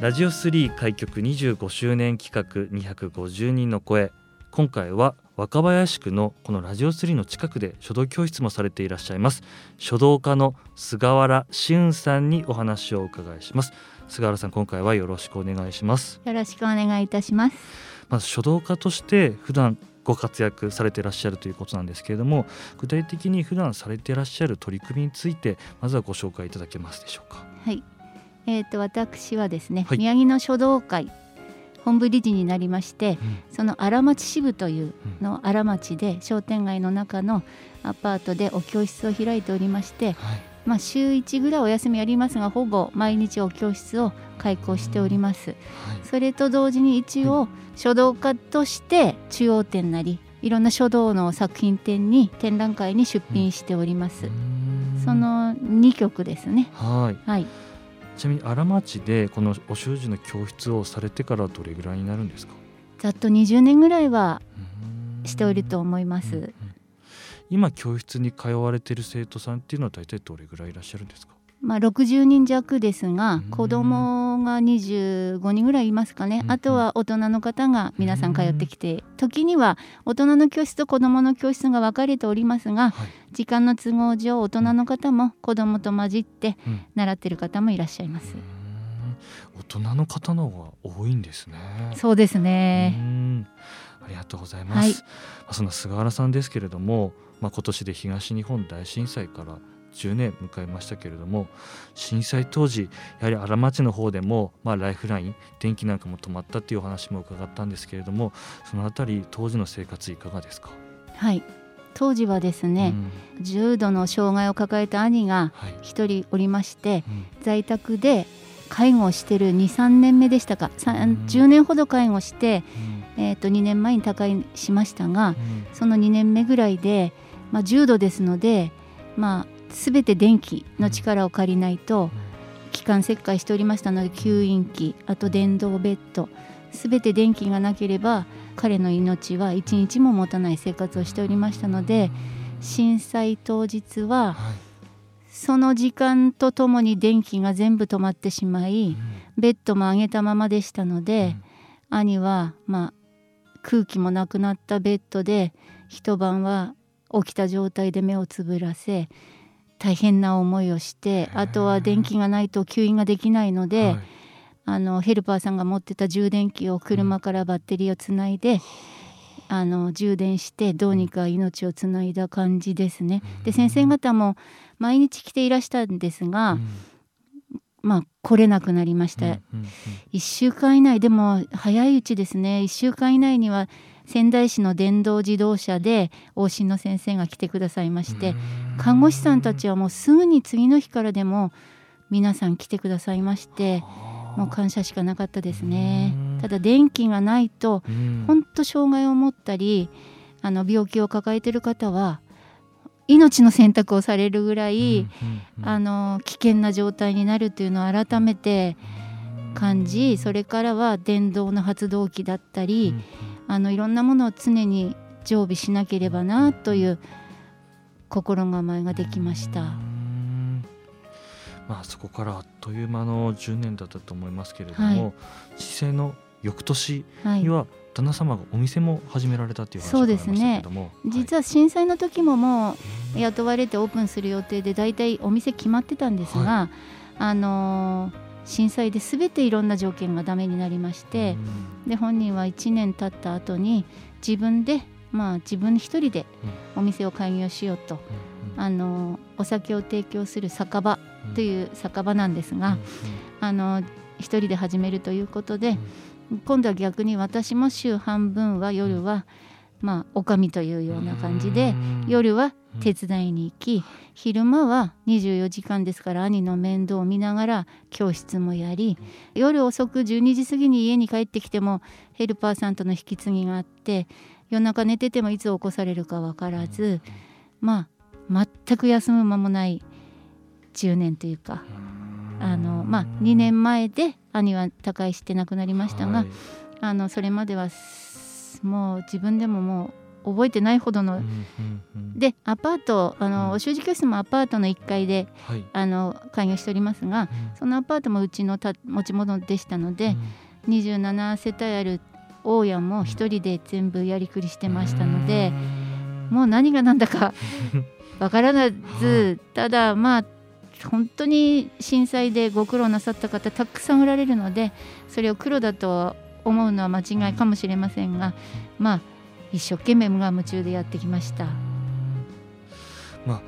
ラジオ3開局25周年企画250人の声。今回は若林区のこのラジオ3の近くで書道教室もされていらっしゃいます。書道家の菅原志雲さんにお話をお伺いします。菅原さん今回はよろしくお願いします。よろしくお願いいたします。まず書道家として普段ご活躍されていらっしゃるということなんですけれども具体的に普段されていらっしゃる取り組みについてまずはご紹介いただけますでしょうか。はいえーと、私はですね、はい、宮城の書道会本部理事になりまして、うん、その荒町支部というの荒町で商店街の中のアパートでお教室を開いておりまして、はい、まあ、週1ぐらいお休みありますがほぼ毎日お教室を開講しております、はい、それと同時に一応書道家として中央展なりいろんな書道の作品展に展覧会に出品しております、その2曲ですね。はい、はいちなみに荒町でこのお習字の教室をされてからどれぐらいになるんですか？ざっと20年ぐらいはしておると思います、うんうん、今教室に通われている生徒さんっていうのは大体どれぐらいいらっしゃるんですか？まあ、60人弱ですが子供が25人ぐらいいますかね、あとは大人の方が皆さん通ってきて時には大人の教室と子供の教室が分かれておりますが、はい、時間の都合上大人の方も子供と混じって習ってる方もいらっしゃいます。大人の方の方が多いんですね。そうですね。ありがとうございます。はい、その菅原さんですけれども、まあ、今年で東日本大震災から10年迎えましたけれども震災当時やはり荒町の方でも、まあ、ライフライン電気なんかも止まったっていうお話も伺ったんですけれどもそのあたり当時の生活いかがですか？はい。当時はですね、うん、重度の障害を抱えた兄が1人おりまして、はいうん、在宅で介護をしてる23年目でしたか、うん、10年ほど介護して、うん、えー、と2年前に他界しましたが、その2年目ぐらいで、まあ、重度ですので、まあ、全て電気の力を借りないと気管切開しておりましたので吸引器あと電動ベッド全て電気がなければ彼の命は一日も持たない生活をしておりましたので震災当日はその時間とともに電気が全部止まってしまいベッドも上げたままでしたので兄はまあ空気もなくなったベッドで一晩は起きた状態で目をつぶらせ大変な思いをしてあとは電気がないと吸引ができないので、はい、あのヘルパーさんが持ってた充電器を車からバッテリーをつないで、うん、あの充電してどうにか命をつないだ感じですね。で先生方も毎日来ていらしたんですが、うん、まあ来れなくなりました、うんうんうん、1週間以内でも早いうちですね。1週間以内には仙台市の電動自動車で往診の先生が来てくださいまして。看護師さんたちはもうすぐに次の日からでも皆さん来てくださいまして。もう感謝しかなかったですね。ただ電気がないと本当障害を持ったりあの病気を抱えてる方は命の選択をされるぐらい、あの危険な状態になるというのを改めて感じそれからは電動の発動機だったり、あのいろんなものを常に常備しなければなという心構えができました。まあ、そこからあっという間の10年だったと思いますけれども、はい、の翌年には旦那様がお店も始められたという話がありましたけれども、ね、実は震災の時ももう雇われてオープンする予定で大体お店決まってたんですが、はい、あのー震災で全ていろんな条件がダメになりまして、で本人は1年経った後に自分でまあ自分一人でお店を開業しようと、あのお酒を提供する酒場という酒場なんですが、あの一人で始めるということで、今度は逆に私も週半分は夜は、まあおかみというような感じで夜は手伝いに行き昼間は24時間ですから兄の面倒を見ながら教室もやり夜遅く12時過ぎに家に帰ってきてもヘルパーさんとの引き継ぎがあって夜中寝ててもいつ起こされるか分からずまあ全く休む間もない10年というかあの、まあ、2年前で兄は他界して亡くなりましたが、はい、あのそれまではもう自分でももう覚えてないほどの、でアパートあの、うん、習字教室もアパートの1階で、はい、あの開業しておりますが、うん、そのアパートもうちのた持ち物でしたので、うん、27世帯ある大家も1人で全部やりくりしてましたので、もう何が何だか 分からず、ただまあ本当に震災でご苦労なさった方たくさんおられるのでそれを黒だと思うのは間違いかもしれませんがまあ一生懸命無我夢中でやってきました。まあ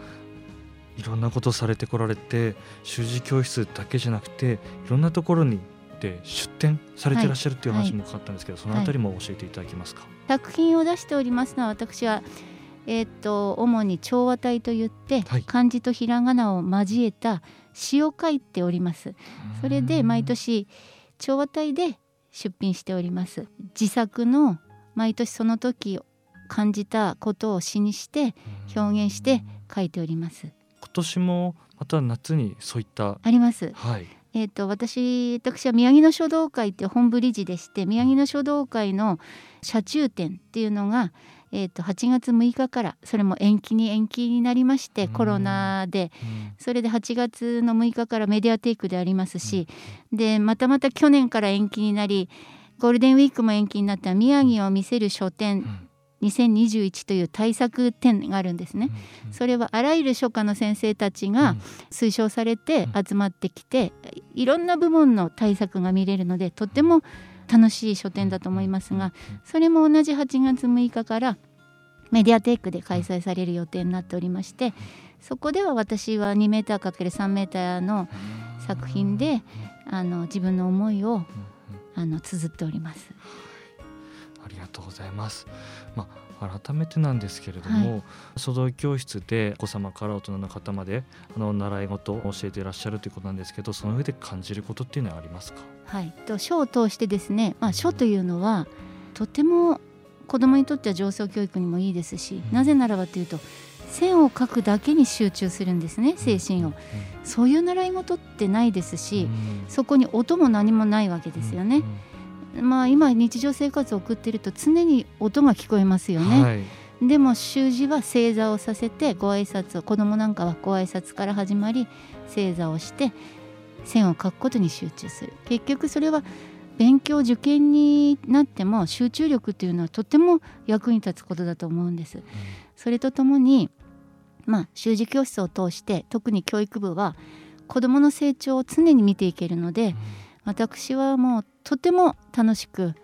いろんなことされてこられて習字教室だけじゃなくていろんなところにで出展されてらっしゃるっていう話もかかったんですけど、はい、そのあたりも教えていただけますか、作品を出しておりますのは私はえーと、主に調和体といって、はい、漢字とひらがなを交えた詩を書いております。それで毎年調和体で出品しております。自作の毎年その時感じたことを詩にして表現して書いております。今年もまた夏にそういったあります。はい。えーと、私私は宮城野書道会って本部理事でして宮城野書道会の車中展っていうのがえー、と8月6日からそれも延期に延期になりましてコロナで。それで8月の6日からメディアテイクでありますしでまたまた去年から延期になりゴールデンウィークも延期になった宮城を見せる書店2021という対策展があるんですね。それはあらゆる書家の先生たちが推奨されて集まってきていろんな部門の対策が見れるのでとっても楽しい書店だと思いますがそれも同じ8月6日からメディアテイクで開催される予定になっておりましてそこでは私は 2m×3m の作品であの自分の思いをあの綴っております。ありがとうございます。まあ、改めてなんですけれども、はい、書道教室でお子様から大人の方まであの習い事を教えていらっしゃるということなんですけどその上で感じることっていうのはありますか？はい、と書を通してですね、まあ、書というのはとても子どもにとっては上層教育にもいいですしなぜならばというと線を描くだけに集中するんですね精神を、そういう習い事ってないですし、そこに音も何もないわけですよね。まあ今日常生活を送っていると常に音が聞こえますよね。はい、でも習字は正座をさせてご挨拶を子供なんかはご挨拶から始まり正座をして線を描くことに集中する。結局それは勉強受験になっても集中力っていうのはとても役に立つことだと思うんです。うん、それとともにまあ習字教室を通して特に教育部は子どもの成長を常に見ていけるので、うん、私はもうとても楽しく、うん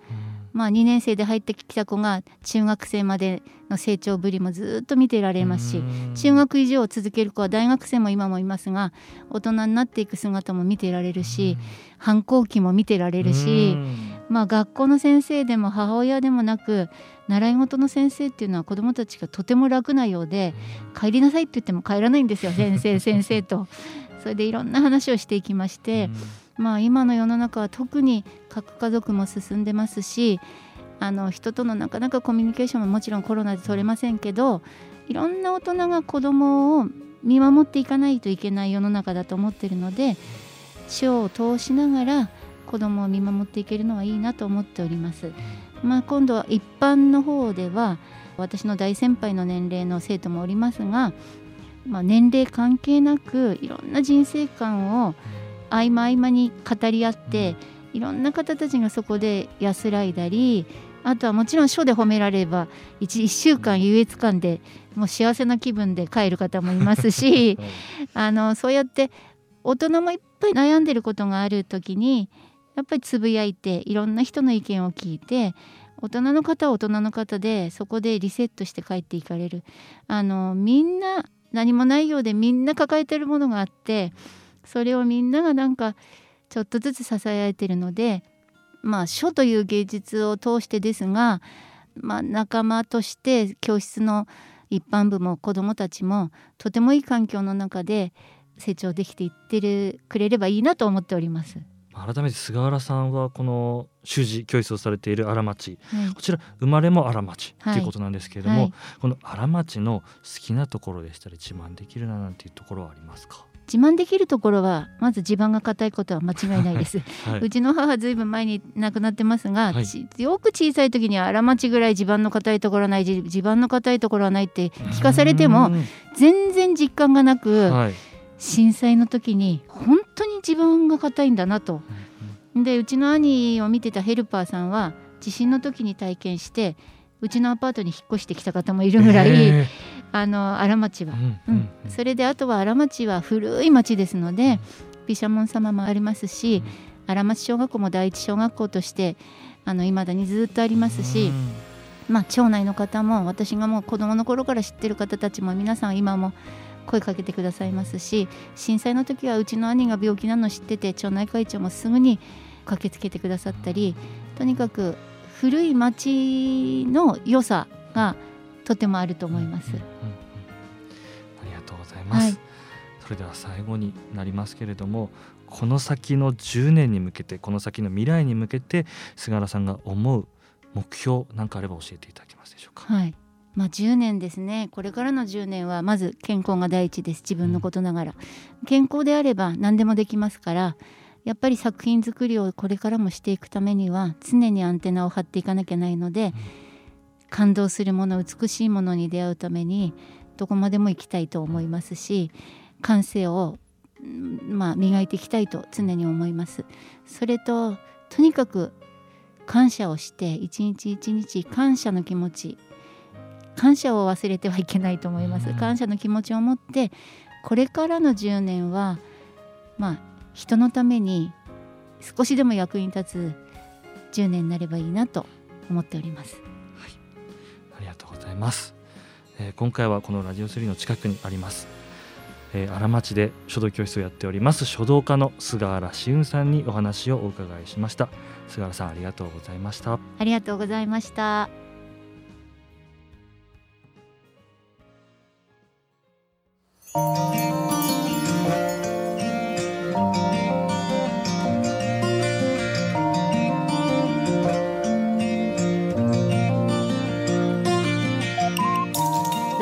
まあ、2年生で入ってきた子が中学生までの成長ぶりもずっと見てられますし中学以上を続ける子は大学生も今もいますが大人になっていく姿も見てられるし反抗期も見てられるし、まあ、学校の先生でも母親でもなく習い事の先生っていうのは子どもたちがとても楽なようで帰りなさいって言っても帰らないんですよ先生先生と。それでいろんな話をしていきまして。まあ、今の世の中は特に核家族も進んでますしあの人とのなかなかコミュニケーションももちろんコロナで取れませんけどいろんな大人が子どもを見守っていかないといけない世の中だと思ってるので書を通しながら子どもを見守っていけるのはいいなと思っております。まあ、今度は一般の方では私の大先輩の年齢の生徒もおりますが、まあ、年齢関係なくいろんな人生観を合間合間に語り合っていろんな方たちがそこで安らいだりあとはもちろん書で褒められれば 1, 1週間優越感でもう幸せな気分で帰る方もいますし、あのそうやって大人もいっぱい悩んでることがある時にやっぱりつぶやいていろんな人の意見を聞いて大人の方は大人の方でそこでリセットして帰っていかれる。あのみんな何もないようでみんな抱えてるものがあってそれをみんながなんかちょっとずつ支え合えてるのでまあ書という芸術を通してですが、まあ、仲間として教室の一般部も子どもたちもとてもいい環境の中で成長できていってるくれればいいなと思っております。改めて菅原さんはこの習字教室をされている荒町、はい、こちら生まれも荒町ということなんですけれども、はい、この荒町の好きなところでしたり自慢できるななんていうところはありますか？自慢できるところはまず地盤が硬いことは間違いないです、はい、うちの母ずいぶん前に亡くなってますが、はい、よく小さい時に荒町ぐらい地盤の硬いところはない地盤の硬いところはないって聞かされても全然実感がなく、はい、震災の時に本当に地盤が硬いんだなと。でうちの兄を見てたヘルパーさんは地震の時に体験してうちのアパートに引っ越してきた方もいるぐらい、えー、あの荒町は、うんそれであとは荒町は古い町ですので毘沙門様もありますし、荒町小学校も第一小学校としてあの未だにずっとありますし、まあ、町内の方も私がもう子どもの頃から知ってる方たちも皆さん今も声かけてくださいますし震災の時はうちの兄が病気なの知ってて町内会長もすぐに駆けつけてくださったりとにかく古い町の良さがとてもあると思います。うんうんうん、ありがとうございます、はい、それでは最後になりますけれどもこの先の10年に向けてこの先の未来に向けて菅原さんが思う目標なんかあれば教えていただけますでしょうか？はい。まあ、10年ですね。これからの10年はまず健康が第一です。自分のことながら、うん、健康であれば何でもできますからやっぱり作品作りをこれからもしていくためには常にアンテナを張っていかなきゃないので、うん、感動するもの美しいものに出会うためにどこまでも行きたいと思いますし感性を、まあ、磨いていきたいと常に思います。それととにかく感謝をして一日一日感謝の気持ち感謝を忘れてはいけないと思います。感謝の気持ちを持ってこれからの10年はまあ人のために少しでも役に立つ10年になればいいなと思っております。ます、えー、今回はこのラジオ3の近くにあります、えー、荒町で書道教室をやっております書道家の菅原志雲さんにお話をお伺いしました。菅原さんありがとうございました。ありがとうございました。